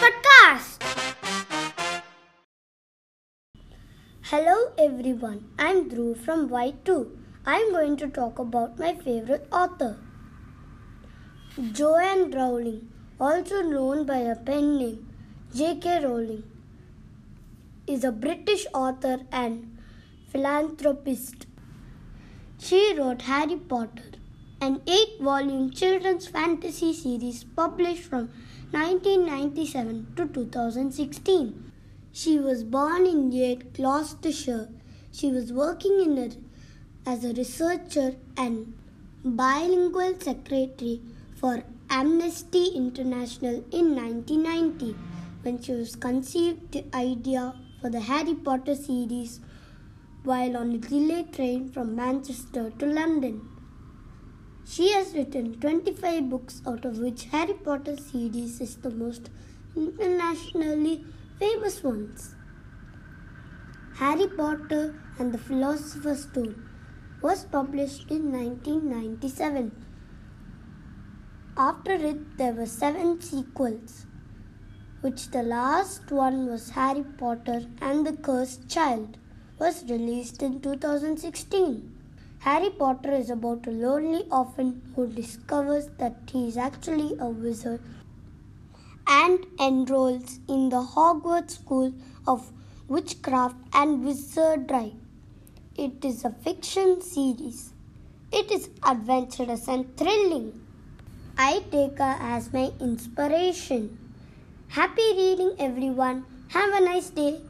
Podcast. Hello everyone, I'm Dhruv from Y2. I'm going to talk about my favorite author. Joanne Rowling, also known by a pen name J.K. Rowling, is a British author and philanthropist. She wrote Harry Potter, an eight volume children's fantasy series published from 1997 to 2016. She was born in Yate, Gloucestershire. She was working in a, as a researcher and bilingual secretary for Amnesty International in 1990 when she was conceived the idea for the Harry Potter series while on a delayed train from Manchester to London. She has written 25 books, out of which Harry Potter series is the most internationally famous ones. Harry Potter and the Philosopher's Stone was published in 1997. After it, there were seven sequels, which the last one was Harry Potter and the Cursed Child, was released in 2016. Harry Potter is about a lonely orphan who discovers that he is actually a wizard and enrolls in the Hogwarts School of Witchcraft and Wizardry. It is a fiction series. It is adventurous and thrilling. I take her as my inspiration. Happy reading, everyone. Have a nice day.